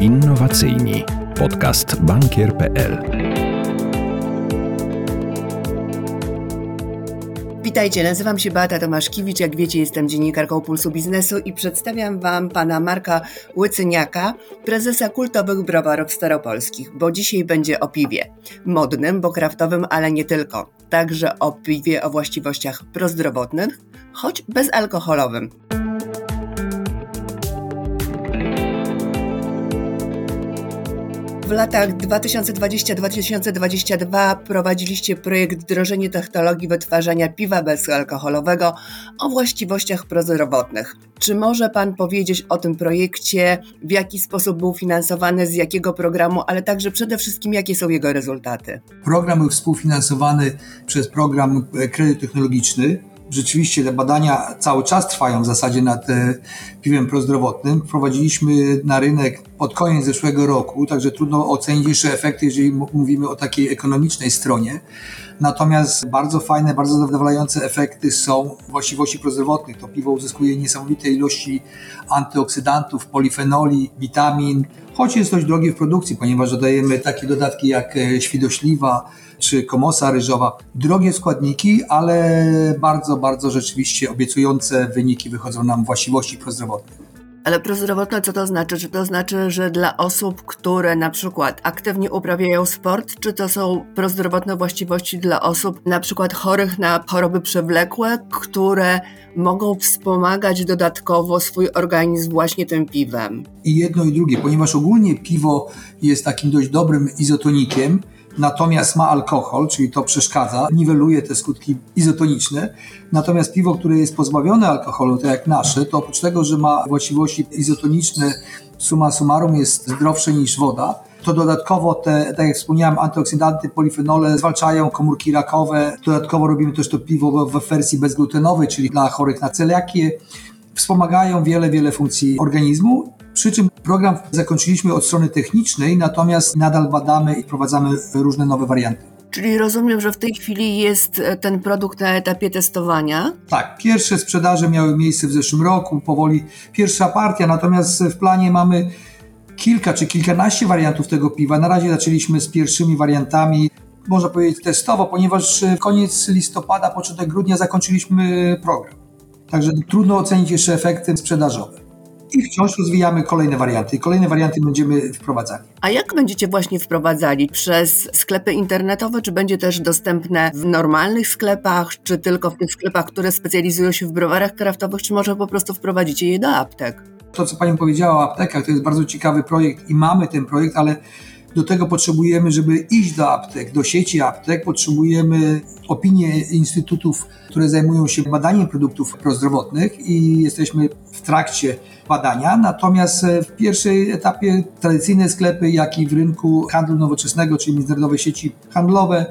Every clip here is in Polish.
Innowacyjni. Podcast bankier.pl. Witajcie, nazywam się Beata Tomaszkiewicz. Jak wiecie, jestem dziennikarką Pulsu Biznesu i przedstawiam Wam pana Marka Łycyniaka, prezesa kultowych browarów staropolskich, bo dzisiaj będzie o piwie. Modnym, bo kraftowym, ale nie tylko. Także o piwie o właściwościach prozdrowotnych, choć bezalkoholowym. W latach 2020-2022 prowadziliście projekt Wdrożenie technologii wytwarzania piwa bezalkoholowego o właściwościach prozdrowotnych. Czy może Pan powiedzieć o tym projekcie, w jaki sposób był finansowany, z jakiego programu, ale także przede wszystkim jakie są jego rezultaty? Program był współfinansowany przez program Kredyt Technologiczny rzeczywiście te badania cały czas trwają w zasadzie nad e, piwem prozdrowotnym. Wprowadziliśmy na rynek pod koniec zeszłego roku, także trudno ocenić jeszcze efekty, jeżeli mówimy o takiej ekonomicznej stronie. Natomiast bardzo fajne, bardzo zadowalające efekty są właściwości prozdrowotnych. To piwo uzyskuje niesamowite ilości antyoksydantów, polifenoli, witamin, choć jest dość drogie w produkcji, ponieważ dodajemy takie dodatki jak e, świdośliwa, czy komosa ryżowa. Drogie składniki, ale bardzo, bardzo rzeczywiście obiecujące wyniki wychodzą nam właściwości prozdrowotnych. Ale prozdrowotne co to znaczy? Czy to znaczy, że dla osób, które na przykład aktywnie uprawiają sport, czy to są prozdrowotne właściwości dla osób na przykład chorych na choroby przewlekłe, które mogą wspomagać dodatkowo swój organizm właśnie tym piwem? I jedno i drugie, ponieważ ogólnie piwo jest takim dość dobrym izotonikiem, natomiast ma alkohol, czyli to przeszkadza, niweluje te skutki izotoniczne. Natomiast piwo, które jest pozbawione alkoholu, tak jak nasze, to oprócz tego, że ma właściwości izotoniczne, summa summarum jest zdrowsze niż woda, to dodatkowo te, tak jak wspomniałem, antyoksydanty, polifenole zwalczają komórki rakowe. Dodatkowo robimy też to piwo w wersji bezglutenowej, czyli dla chorych na celiakię. Wspomagają wiele, wiele funkcji organizmu przy czym program zakończyliśmy od strony technicznej, natomiast nadal badamy i wprowadzamy różne nowe warianty. Czyli rozumiem, że w tej chwili jest e, ten produkt na etapie testowania? Tak, pierwsze sprzedaże miały miejsce w zeszłym roku, powoli pierwsza partia, natomiast w planie mamy kilka czy kilkanaście wariantów tego piwa. Na razie zaczęliśmy z pierwszymi wariantami, można powiedzieć testowo, ponieważ koniec listopada, początek grudnia zakończyliśmy program. Także trudno ocenić jeszcze efekty sprzedażowe i wciąż rozwijamy kolejne warianty. I kolejne warianty będziemy wprowadzali. A jak będziecie właśnie wprowadzali? Przez sklepy internetowe, czy będzie też dostępne w normalnych sklepach, czy tylko w tych sklepach, które specjalizują się w browarach kraftowych, czy może po prostu wprowadzicie je do aptek? To, co Pani powiedziała o aptekach, to jest bardzo ciekawy projekt i mamy ten projekt, ale do tego potrzebujemy, żeby iść do aptek, do sieci aptek, potrzebujemy opinii instytutów, które zajmują się badaniem produktów prozdrowotnych i jesteśmy w trakcie badania. Natomiast w pierwszej etapie tradycyjne sklepy, jak i w rynku handlu nowoczesnego, czyli międzynarodowe sieci handlowe,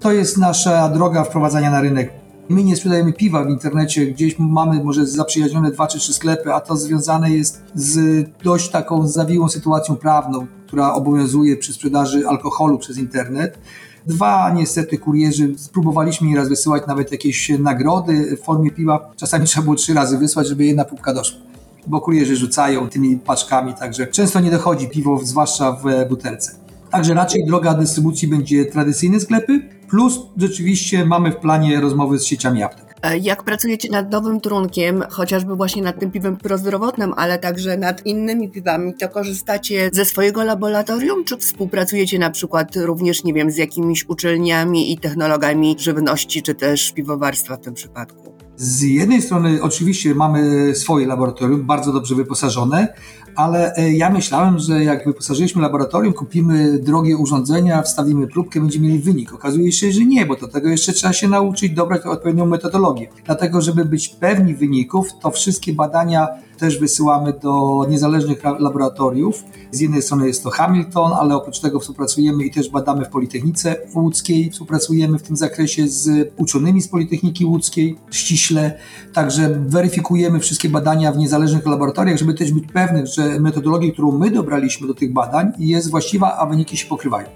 to jest nasza droga wprowadzania na rynek My nie sprzedajemy piwa w internecie, gdzieś mamy może zaprzyjaźnione dwa czy trzy sklepy, a to związane jest z dość taką zawiłą sytuacją prawną, która obowiązuje przy sprzedaży alkoholu przez internet. Dwa niestety kurierzy, spróbowaliśmy nieraz wysyłać nawet jakieś nagrody w formie piwa. Czasami trzeba było trzy razy wysłać, żeby jedna półka doszła. Bo kurierzy rzucają tymi paczkami, także często nie dochodzi piwo, zwłaszcza w butelce. Także raczej droga dystrybucji będzie tradycyjne sklepy, plus rzeczywiście mamy w planie rozmowy z sieciami aptek. E, jak pracujecie nad nowym trunkiem, chociażby właśnie nad tym piwem prozdrowotnym, ale także nad innymi piwami, to korzystacie ze swojego laboratorium, czy współpracujecie na przykład również, nie wiem, z jakimiś uczelniami i technologami żywności, czy też piwowarstwa w tym przypadku? Z jednej strony oczywiście mamy swoje laboratorium, bardzo dobrze wyposażone, ale e, ja myślałem, że jak wyposażyliśmy laboratorium, kupimy drogie urządzenia, wstawimy próbkę, będziemy mieli wynik. Okazuje się, że nie, bo do tego jeszcze trzeba się nauczyć dobrać odpowiednią metodologię. Dlatego, żeby być pewni wyników, to wszystkie badania też wysyłamy do niezależnych laboratoriów. Z jednej strony jest to Hamilton, ale oprócz tego współpracujemy i też badamy w Politechnice Łódzkiej, współpracujemy w tym zakresie z uczonymi z Politechniki Łódzkiej ściśle, także weryfikujemy wszystkie badania w niezależnych laboratoriach, żeby też być pewnych, że metodologia, którą my dobraliśmy do tych badań jest właściwa, a wyniki się pokrywają.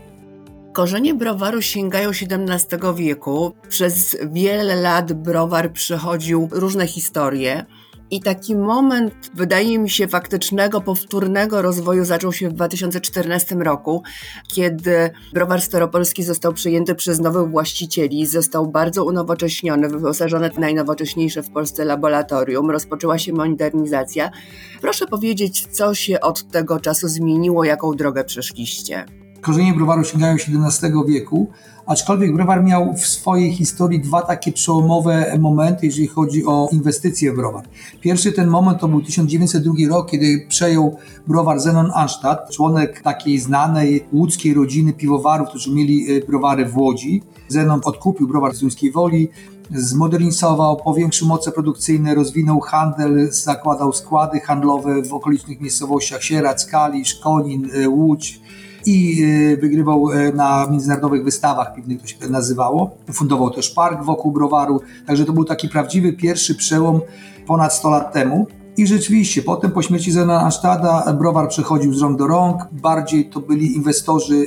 Korzenie browaru sięgają XVII wieku. Przez wiele lat browar przechodził różne historie. I taki moment, wydaje mi się, faktycznego, powtórnego rozwoju zaczął się w 2014 roku, kiedy browar staropolski został przyjęty przez nowych właścicieli, został bardzo unowocześniony, wyposażony w najnowocześniejsze w Polsce laboratorium, rozpoczęła się modernizacja. Proszę powiedzieć, co się od tego czasu zmieniło, jaką drogę przeszliście? Korzenie browaru sięgają XVII wieku, aczkolwiek browar miał w swojej historii dwa takie przełomowe momenty, jeżeli chodzi o inwestycje w browar. Pierwszy ten moment to był 1902 rok, kiedy przejął browar Zenon Anstadt, członek takiej znanej łódzkiej rodziny piwowarów, którzy mieli e, browary w Łodzi. Zenon odkupił browar z Duńskiej Woli, zmodernizował, powiększył moce produkcyjne, rozwinął handel, zakładał składy handlowe w okolicznych miejscowościach Sieradz, Kalisz, Konin, e, Łódź i y, wygrywał y, na międzynarodowych wystawach piwnych, to się tak nazywało. Fundował też park wokół browaru, także to był taki prawdziwy pierwszy przełom ponad 100 lat temu. I rzeczywiście, potem po śmierci Zena Ansztada browar przechodził z rąk do rąk. Bardziej to byli inwestorzy,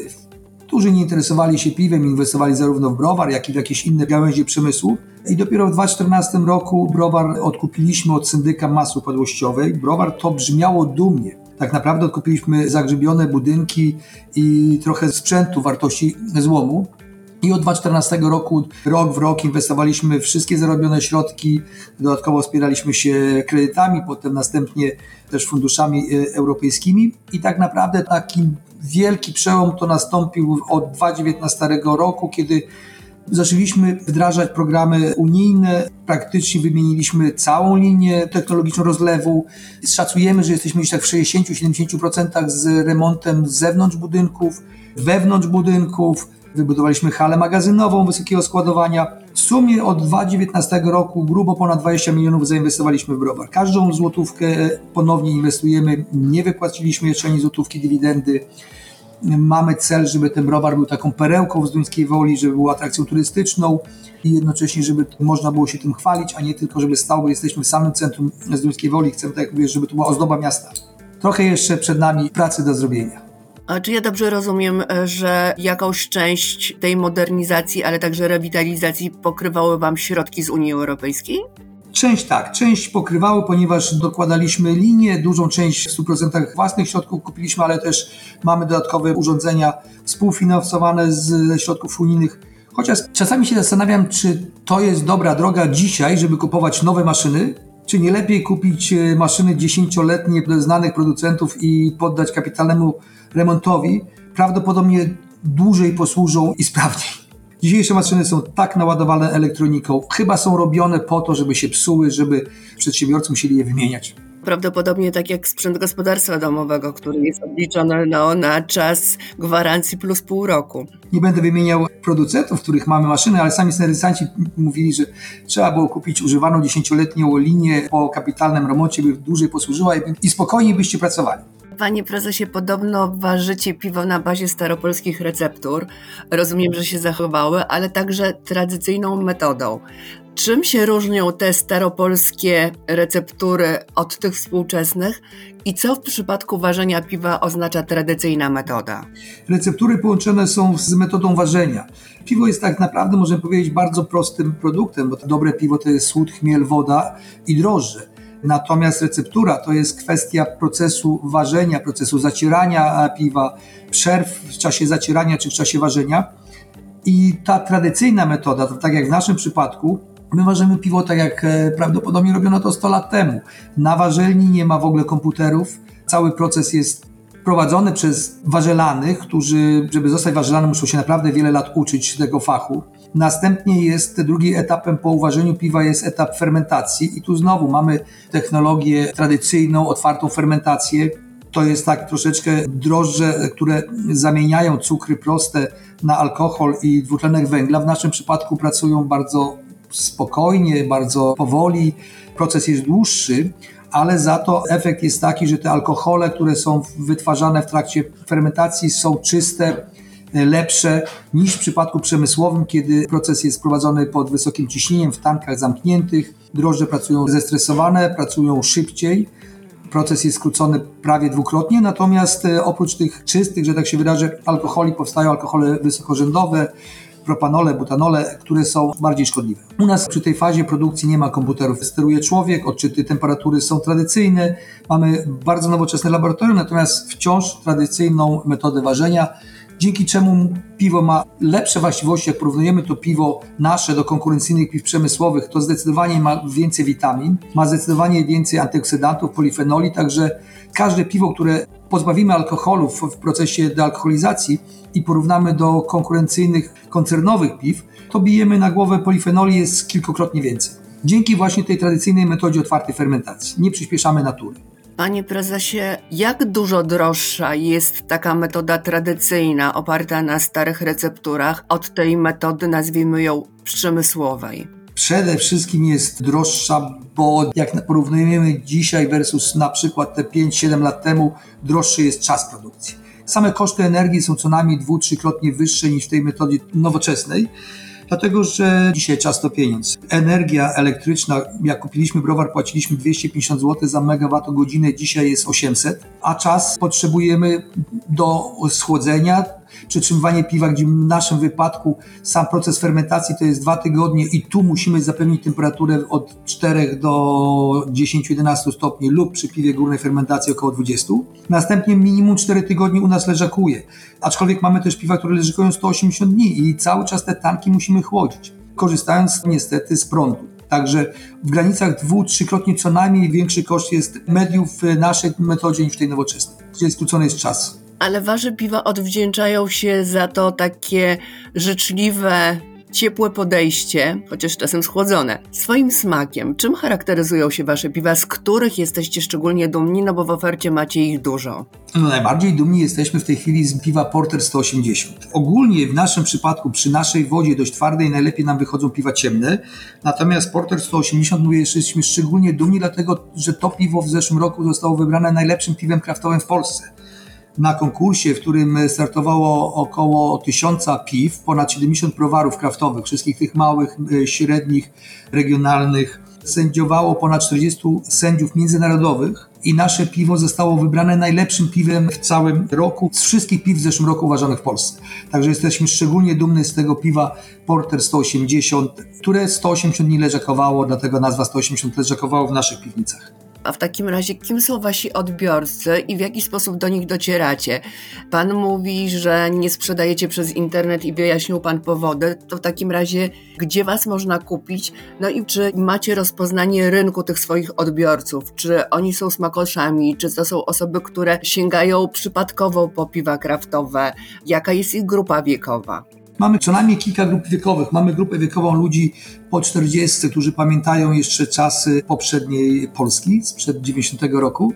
którzy nie interesowali się piwem, inwestowali zarówno w browar, jak i w jakieś inne gałęzie przemysłu. I dopiero w 2014 roku browar odkupiliśmy od syndyka masy upadłościowej. Browar to brzmiało dumnie tak naprawdę odkupiliśmy zagrzebione budynki i trochę sprzętu wartości złomu. I od 2014 roku, rok w rok, inwestowaliśmy wszystkie zarobione środki, dodatkowo wspieraliśmy się kredytami, potem następnie też funduszami e, europejskimi. I tak naprawdę taki wielki przełom to nastąpił od 2019 roku, kiedy Zaczęliśmy wdrażać programy unijne, praktycznie wymieniliśmy całą linię technologiczną rozlewu. Szacujemy, że jesteśmy już tak w 60-70% z remontem z zewnątrz budynków, wewnątrz budynków. Wybudowaliśmy halę magazynową wysokiego składowania. W sumie od 2019 roku grubo ponad 20 milionów zainwestowaliśmy w browar. Każdą złotówkę ponownie inwestujemy. Nie wypłaciliśmy jeszcze ani złotówki dywidendy mamy cel, żeby ten browar był taką perełką z Duńskiej Woli, żeby był atrakcją turystyczną i jednocześnie, żeby można było się tym chwalić, a nie tylko, żeby stał, bo jesteśmy w samym centrum z Duńskiej Woli. Chcemy, tak jak mówię, żeby to była ozdoba miasta. Trochę jeszcze przed nami pracy do zrobienia. A czy ja dobrze rozumiem, że jakąś część tej modernizacji, ale także rewitalizacji pokrywały Wam środki z Unii Europejskiej? Część tak, część pokrywały, ponieważ dokładaliśmy linię, dużą część w 100% własnych środków kupiliśmy, ale też mamy dodatkowe urządzenia współfinansowane ze środków unijnych. Chociaż czasami się zastanawiam, czy to jest dobra droga dzisiaj, żeby kupować nowe maszyny, czy nie lepiej kupić e, maszyny dziesięcioletnie znanych producentów i poddać kapitalnemu remontowi. Prawdopodobnie dłużej posłużą i sprawniej. Dzisiejsze maszyny są tak naładowane elektroniką, chyba są robione po to, żeby się psuły, żeby przedsiębiorcy musieli je wymieniać. Prawdopodobnie tak jak sprzęt gospodarstwa domowego, który jest odliczony no, na czas gwarancji plus pół roku. Nie będę wymieniał producentów, których mamy maszyny, ale sami serwisanci mówili, że trzeba było kupić używaną dziesięcioletnią linię po kapitalnym remoncie, by dłużej posłużyła i, i spokojniej byście pracowali. Panie prezesie, podobno ważycie piwo na bazie staropolskich receptur. Rozumiem, że się zachowały, ale także tradycyjną metodą. Czym się różnią te staropolskie receptury od tych współczesnych i co w przypadku ważenia piwa oznacza tradycyjna metoda? Receptury połączone są z metodą ważenia. Piwo jest tak naprawdę, możemy powiedzieć, bardzo prostym produktem, bo dobre piwo to jest słód, chmiel, woda i drożdże. Natomiast receptura to jest kwestia procesu ważenia, procesu zacierania piwa, przerw w czasie zacierania czy w czasie ważenia. I ta tradycyjna metoda, to tak jak w naszym przypadku, my ważymy piwo tak jak e, prawdopodobnie robiono to 100 lat temu. Na warzelni nie ma w ogóle komputerów. Cały proces jest prowadzony przez warzelanych, którzy, żeby zostać warzelanym, muszą się naprawdę wiele lat uczyć tego fachu. Następnie jest drugi etapem po uważeniu piwa jest etap fermentacji i tu znowu mamy technologię tradycyjną, otwartą fermentację. To jest tak troszeczkę drożdże, które zamieniają cukry proste na alkohol i dwutlenek węgla. W naszym przypadku pracują bardzo spokojnie, bardzo powoli. Proces jest dłuższy, ale za to efekt jest taki, że te alkohole, które są wytwarzane w trakcie fermentacji są czyste, lepsze niż w przypadku przemysłowym, kiedy proces jest prowadzony pod wysokim ciśnieniem w tankach zamkniętych. Drożdże pracują zestresowane, pracują szybciej. Proces jest skrócony prawie dwukrotnie, natomiast e, oprócz tych czystych, że tak się wydarzy, alkoholi powstają alkohole wysokorzędowe, propanole, butanole, które są bardziej szkodliwe. U nas przy tej fazie produkcji nie ma komputerów. Steruje człowiek, odczyty temperatury są tradycyjne, mamy bardzo nowoczesne laboratorium, natomiast wciąż tradycyjną metodę ważenia dzięki czemu piwo ma lepsze właściwości, jak porównujemy to piwo nasze do konkurencyjnych piw przemysłowych, to zdecydowanie ma więcej witamin, ma zdecydowanie więcej antyoksydantów, polifenoli, także każde piwo, które pozbawimy alkoholu w, procesie dealkoholizacji i porównamy do konkurencyjnych koncernowych piw, to bijemy na głowę polifenoli jest kilkukrotnie więcej. Dzięki właśnie tej tradycyjnej metodzie otwartej fermentacji. Nie przyspieszamy natury. Panie prezesie, jak dużo droższa jest taka metoda tradycyjna, oparta na starych recepturach, od tej metody, nazwijmy ją, przemysłowej? Przede wszystkim jest droższa, bo jak porównujemy dzisiaj versus na przykład te 5-7 lat temu, droższy jest czas produkcji. Same koszty energii są co najmniej dwu, trzykrotnie wyższe niż w tej metodzie nowoczesnej dlatego że dzisiaj czas to pieniądz. Energia elektryczna, jak kupiliśmy browar, płaciliśmy 250 zł za megawattogodzinę, dzisiaj jest 800, a czas potrzebujemy do schłodzenia, przetrzymywanie piwa, gdzie w naszym wypadku sam proces fermentacji to jest dwa tygodnie i tu musimy zapewnić temperaturę od 4 do 10-11 stopni lub przy piwie górnej fermentacji około 20. Następnie minimum 4 tygodnie u nas leżakuje. Aczkolwiek mamy też piwa, które leżakują 180 dni i cały czas te tanki musimy chłodzić, korzystając niestety z prądu. Także w granicach dwu, trzykrotnie co najmniej większy koszt jest mediów w naszej metodzie niż w tej nowoczesnej, gdzie skrócony jest czas ale wasze piwa odwdzięczają się za to takie życzliwe, ciepłe podejście, chociaż czasem schłodzone, swoim smakiem. Czym charakteryzują się wasze piwa, z których jesteście szczególnie dumni, no bo w ofercie macie ich dużo? No najbardziej dumni jesteśmy w tej chwili z piwa Porter 180. Ogólnie w naszym przypadku, przy naszej wodzie dość twardej, najlepiej nam wychodzą piwa ciemne, natomiast Porter 180 mówię, jesteśmy szczególnie dumni, dlatego że to piwo w zeszłym roku zostało wybrane najlepszym piwem kraftowym w Polsce na konkursie, w którym startowało około tysiąca piw, ponad 70 browarów kraftowych, wszystkich tych małych, e, średnich, regionalnych. Sędziowało ponad 40 sędziów międzynarodowych i nasze piwo zostało wybrane najlepszym piwem w całym roku z wszystkich piw w zeszłym roku uważanych w Polsce. Także jesteśmy szczególnie dumni z tego piwa Porter 180, które 180 dni leżakowało, dlatego nazwa 180 leżakowało w naszych piwnicach. A w takim razie, kim są wasi odbiorcy i w jaki sposób do nich docieracie? Pan mówi, że nie sprzedajecie przez internet i wyjaśnił pan powody. To w takim razie, gdzie was można kupić? No i czy macie rozpoznanie rynku tych swoich odbiorców? Czy oni są smakoszami? Czy to są osoby, które sięgają przypadkowo po piwa kraftowe? Jaka jest ich grupa wiekowa? Mamy co najmniej kilka grup wiekowych. Mamy grupę wiekową ludzi po 40, którzy pamiętają jeszcze czasy poprzedniej Polski, sprzed 90 roku,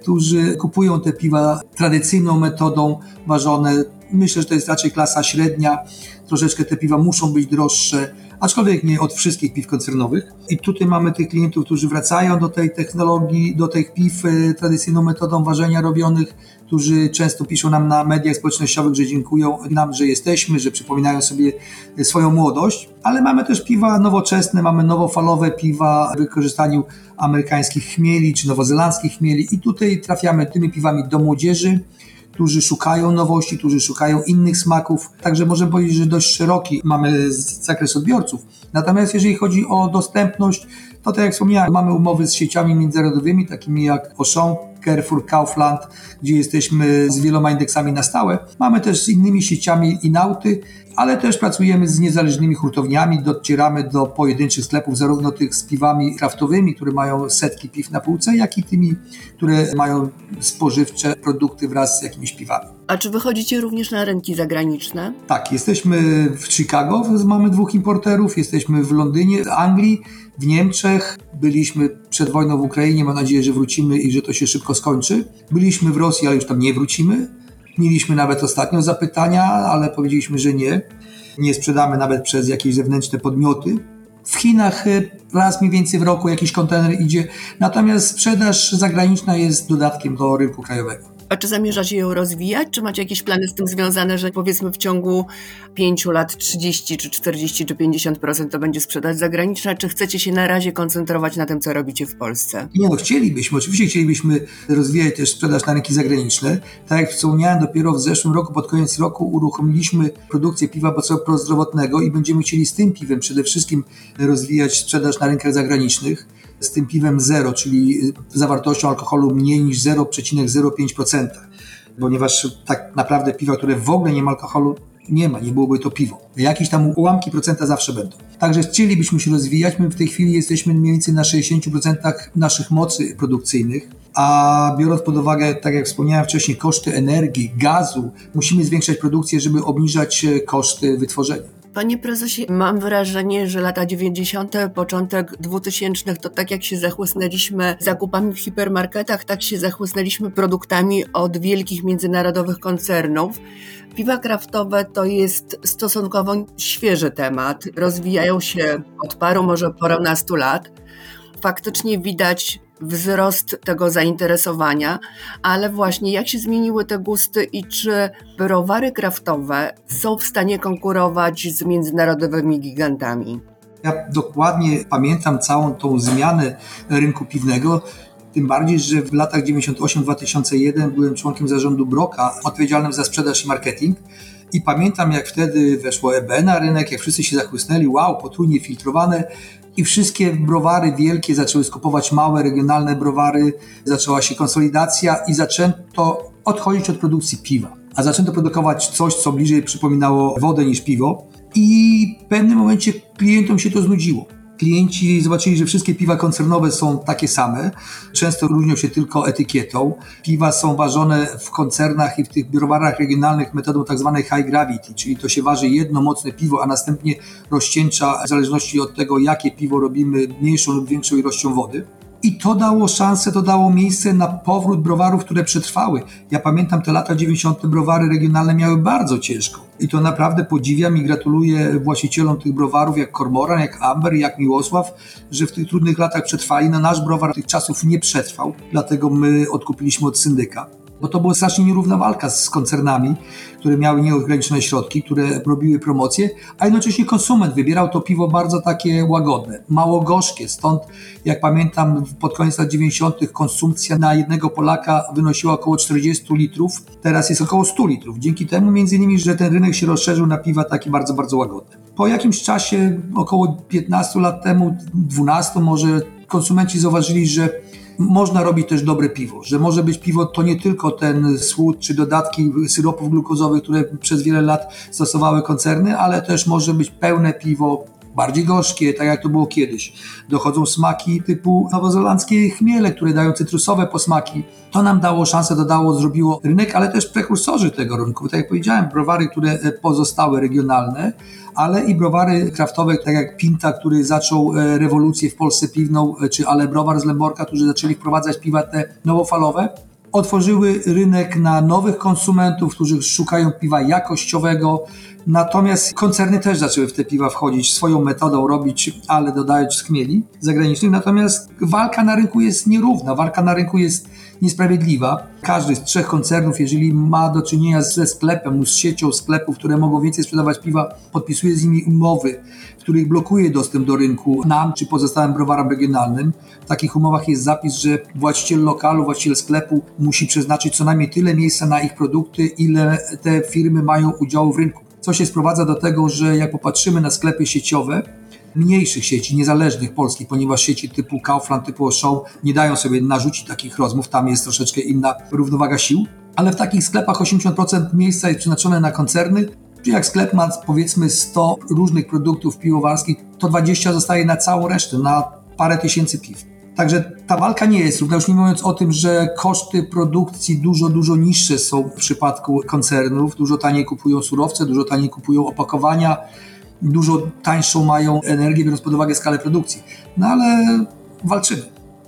którzy kupują te piwa tradycyjną metodą ważone. Myślę, że to jest raczej klasa średnia. Troszeczkę te piwa muszą być droższe, aczkolwiek nie od wszystkich piw koncernowych. I tutaj mamy tych klientów, którzy wracają do tej technologii, do tych piw e, tradycyjną metodą ważenia robionych, którzy często piszą nam na mediach społecznościowych, że dziękują nam, że jesteśmy, że przypominają sobie swoją młodość, ale mamy też piwa nowoczesne, mamy nowofalowe piwa w wykorzystaniu amerykańskich chmieli czy nowozelandzkich chmieli i tutaj trafiamy tymi piwami do młodzieży, którzy szukają nowości, którzy szukają innych smaków. Także możemy powiedzieć, że dość szeroki mamy zakres odbiorców. Natomiast jeżeli chodzi o dostępność, to tak jak wspomniałem, mamy umowy z sieciami międzynarodowymi, takimi jak Auchan, Carrefour, Kaufland, gdzie jesteśmy z wieloma indeksami na stałe. Mamy też z innymi sieciami i nauty, ale też pracujemy z niezależnymi hurtowniami, docieramy do pojedynczych sklepów, zarówno tych z piwami kraftowymi, które mają setki piw na półce, jak i tymi, które mają spożywcze produkty wraz z jakimiś piwami. A czy wychodzicie również na rynki zagraniczne? Tak, jesteśmy w Chicago, mamy dwóch importerów, jesteśmy w Londynie, w Anglii, w Niemczech, byliśmy przed wojną w Ukrainie, mam nadzieję, że wrócimy i że to się szybko skończy. Byliśmy w Rosji, ale już tam nie wrócimy. Mieliśmy nawet ostatnio zapytania, ale powiedzieliśmy, że nie. Nie sprzedamy nawet przez jakieś zewnętrzne podmioty. W Chinach y, raz mniej więcej w roku jakiś kontener idzie, natomiast sprzedaż zagraniczna jest dodatkiem do rynku krajowego. A czy zamierzacie ją rozwijać? Czy macie jakieś plany z tym związane, że powiedzmy w ciągu 5 lat 30 czy 40 czy 50% to będzie sprzedaż zagraniczna? Czy chcecie się na razie koncentrować na tym, co robicie w Polsce? Nie, no chcielibyśmy. Oczywiście chcielibyśmy rozwijać też sprzedaż na rynki zagraniczne. Tak jak wspomniałem, dopiero w zeszłym roku, pod koniec roku uruchomiliśmy produkcję piwa prozdrowotnego i będziemy chcieli z tym piwem przede wszystkim rozwijać sprzedaż na rynkach zagranicznych z tym piwem zero, czyli zawartością alkoholu mniej niż 0,05%, ponieważ tak naprawdę piwa, które w ogóle nie ma alkoholu, nie ma, nie byłoby to piwo. Jakieś tam ułamki procenta zawsze będą. Także chcielibyśmy się rozwijać. My w tej chwili jesteśmy mniej więcej na 60% naszych mocy produkcyjnych, a biorąc pod uwagę, tak jak wspomniałem wcześniej, koszty energii, gazu, musimy zwiększać produkcję, żeby obniżać koszty wytworzenia. Panie prezesie, mam wrażenie, że lata 90., początek 2000 to tak jak się zachłysnęliśmy zakupami w hipermarketach, tak się zachłysnęliśmy produktami od wielkich międzynarodowych koncernów. Piwa kraftowe to jest stosunkowo świeży temat. Rozwijają się od paru, może nastu lat. Faktycznie widać wzrost tego zainteresowania, ale właśnie jak się zmieniły te gusty i czy browary kraftowe są w stanie konkurować z międzynarodowymi gigantami? Ja dokładnie pamiętam całą tą zmianę rynku piwnego. Tym bardziej, że w latach 98-2001 byłem członkiem zarządu Broka, odpowiedzialnym za sprzedaż i marketing. I pamiętam, jak wtedy weszło EB na rynek, jak wszyscy się zachłysnęli, wow, potrójnie filtrowane, i wszystkie browary wielkie zaczęły skupować małe, regionalne browary, zaczęła się konsolidacja i zaczęto odchodzić od produkcji piwa. A zaczęto produkować coś, co bliżej przypominało wodę niż piwo. I w pewnym momencie klientom się to znudziło. Klienci zobaczyli, że wszystkie piwa koncernowe są takie same, często różnią się tylko etykietą. Piwa są ważone w koncernach i w tych browarach regionalnych metodą tak zwanej high gravity, czyli to się waży jedno mocne piwo, a następnie rozcieńcza w zależności od tego, jakie piwo robimy mniejszą lub większą ilością wody. I to dało szansę, to dało miejsce na powrót browarów, które przetrwały. Ja pamiętam te lata 90. browary regionalne miały bardzo ciężko. I to naprawdę podziwiam i gratuluję właścicielom tych browarów, jak Kormoran, jak Amber, jak Miłosław, że w tych trudnych latach przetrwali. No nasz browar tych czasów nie przetrwał, dlatego my odkupiliśmy od syndyka bo to była strasznie nierówna walka z koncernami, które miały nieograniczone środki, które robiły promocje, a jednocześnie konsument wybierał to piwo bardzo takie łagodne, mało gorzkie. Stąd, jak pamiętam, pod koniec lat 90. konsumpcja na jednego Polaka wynosiła około 40 litrów, teraz jest około 100 litrów. Dzięki temu, między innymi, że ten rynek się rozszerzył na piwa takie bardzo, bardzo łagodne. Po jakimś czasie, około 15 lat temu, 12 może, konsumenci zauważyli, że można robić też dobre piwo, że może być piwo to nie tylko ten słód czy dodatki syropów glukozowych, które przez wiele lat stosowały koncerny, ale też może być pełne piwo, bardziej gorzkie, tak jak to było kiedyś. Dochodzą smaki typu nowozelandzkie chmiele, które dają cytrusowe posmaki. To nam dało szansę, dodało, zrobiło rynek, ale też prekursorzy tego rynku. Tak jak powiedziałem, browary, które pozostały regionalne, ale i browary kraftowe, tak jak Pinta, który zaczął e, rewolucję w Polsce piwną, e, czy ale browar z Lęborka, którzy zaczęli wprowadzać piwa te nowofalowe, otworzyły rynek na nowych konsumentów, którzy szukają piwa jakościowego. Natomiast koncerny też zaczęły w te piwa wchodzić, swoją metodą robić, ale dodając chmieli zagranicznych. Natomiast walka na rynku jest nierówna, walka na rynku jest niesprawiedliwa. Każdy z trzech koncernów, jeżeli ma do czynienia ze sklepem, z siecią sklepów, które mogą więcej sprzedawać piwa, podpisuje z nimi umowy, w których blokuje dostęp do rynku nam czy pozostałym browarom regionalnym. W takich umowach jest zapis, że właściciel lokalu, właściciel sklepu musi przeznaczyć co najmniej tyle miejsca na ich produkty, ile te firmy mają udziału w rynku. Co się sprowadza do tego, że jak popatrzymy na sklepy sieciowe, mniejszych sieci, niezależnych polskich, ponieważ sieci typu Kaufland, typu Show nie dają sobie narzucić takich rozmów, tam jest troszeczkę inna równowaga sił, ale w takich sklepach 80% miejsca jest przeznaczone na koncerny, Czyli jak sklep ma powiedzmy 100 różnych produktów piwowarskich, to 20 zostaje na całą resztę, na parę tysięcy piw. Także ta walka nie jest równa, już nie mówiąc o tym, że koszty produkcji dużo, dużo niższe są w przypadku koncernów, dużo taniej kupują surowce, dużo taniej kupują opakowania, dużo tańszą mają energię, biorąc pod uwagę skalę produkcji. No ale walczymy.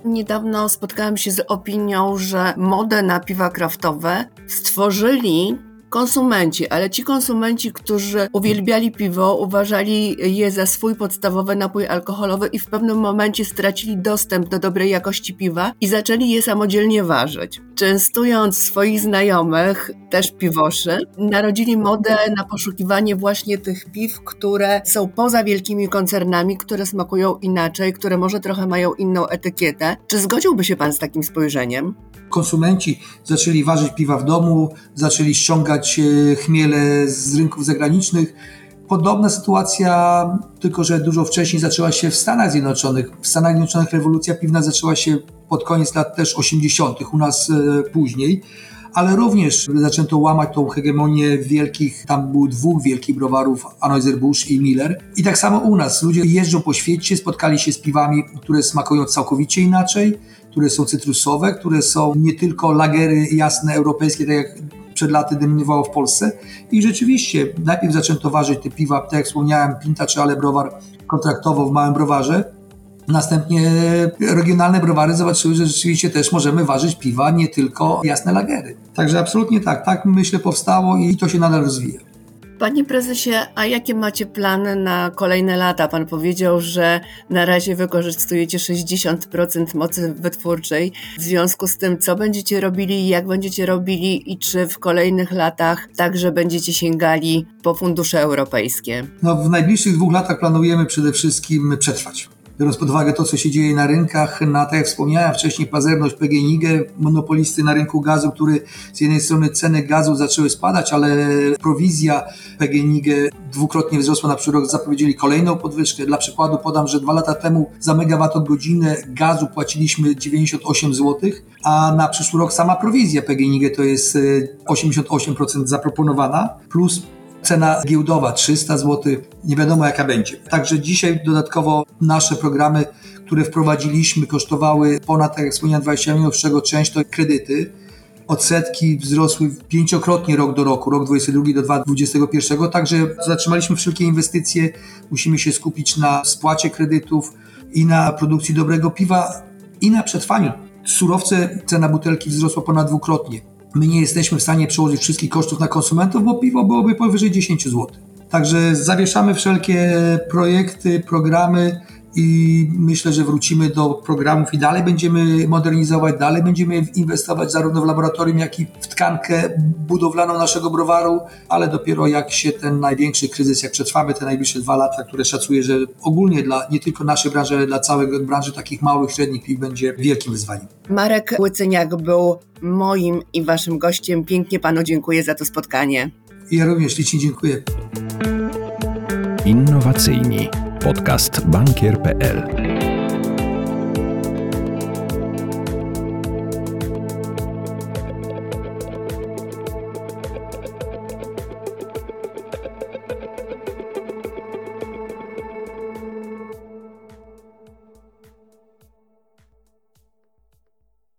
Niedawno spotkałam się z opinią, że modę na piwa kraftowe stworzyli konsumenci, ale ci konsumenci, którzy uwielbiali piwo, uważali je za swój podstawowy napój alkoholowy i w pewnym momencie stracili dostęp do dobrej jakości piwa i zaczęli je samodzielnie ważyć. Częstując swoich znajomych, też piwoszy, narodzili modę na poszukiwanie właśnie tych piw, które są poza wielkimi koncernami, które smakują inaczej, które może trochę mają inną etykietę. Czy zgodziłby się Pan z takim spojrzeniem? konsumenci zaczęli ważyć piwa w domu, zaczęli ściągać e, chmiele z rynków zagranicznych. Podobna sytuacja, tylko że dużo wcześniej zaczęła się w Stanach Zjednoczonych. W Stanach Zjednoczonych rewolucja piwna zaczęła się pod koniec lat też 80., u nas e, później, ale również zaczęto łamać tą hegemonię wielkich, tam było dwóch wielkich browarów, Anheuser-Busch i Miller. I tak samo u nas, ludzie jeżdżą po świecie, spotkali się z piwami, które smakują całkowicie inaczej, które są cytrusowe, które są nie tylko lagery jasne europejskie, tak jak przed laty dominowało w Polsce. I rzeczywiście najpierw zaczęto ważyć te piwa, tak jak wspomniałem, Pinta czy Ale Browar kontraktowo w małym browarze. Następnie regionalne browary zobaczyły, że rzeczywiście też możemy ważyć piwa, nie tylko jasne lagery. Także absolutnie tak, tak myślę powstało i to się nadal rozwija. Panie prezesie, a jakie macie plany na kolejne lata? Pan powiedział, że na razie wykorzystujecie 60% mocy wytwórczej. W związku z tym, co będziecie robili, jak będziecie robili i czy w kolejnych latach także będziecie sięgali po fundusze europejskie? No, w najbliższych dwóch latach planujemy przede wszystkim przetrwać biorąc pod uwagę to, co się dzieje na rynkach, na tak jak wspomniałem wcześniej, pazerność PGNiG, monopolisty na rynku gazu, który z jednej strony ceny gazu zaczęły spadać, ale prowizja PGNiG dwukrotnie wzrosła na przyszły rok, zapowiedzieli kolejną podwyżkę. Dla przykładu podam, że dwa lata temu za megawattogodzinę gazu płaciliśmy 98 zł, a na przyszły rok sama prowizja PGNiG to jest 88% e, zaproponowana, plus cena giełdowa 300 zł, nie wiadomo jaka będzie. Także dzisiaj dodatkowo nasze programy, które wprowadziliśmy, kosztowały ponad, tak jak wspomniałem, 20 milionów, z czego część to kredyty. Odsetki wzrosły pięciokrotnie rok do roku, rok 22 do 2021, także zatrzymaliśmy wszelkie inwestycje, musimy się skupić na spłacie kredytów i na produkcji dobrego piwa i na przetrwaniu. Surowce, cena butelki wzrosła ponad dwukrotnie my nie jesteśmy w stanie przełożyć wszystkich kosztów na konsumentów, bo piwo byłoby powyżej 10 zł. Także zawieszamy wszelkie projekty, programy i myślę, że wrócimy do programów i dalej będziemy modernizować, dalej będziemy inwestować zarówno w laboratorium, jak i w tkankę budowlaną naszego browaru, ale dopiero jak się ten największy kryzys, jak przetrwamy te najbliższe dwa lata, które szacuję, że ogólnie dla nie tylko naszej branży, ale dla całej branży takich małych, średnich piw będzie wielkim wyzwaniem. Marek Łycyniak był moim i waszym gościem. Pięknie panu dziękuję za to spotkanie. Ja również ślicznie dziękuję. Innowacyjni. Podcast bankier.pl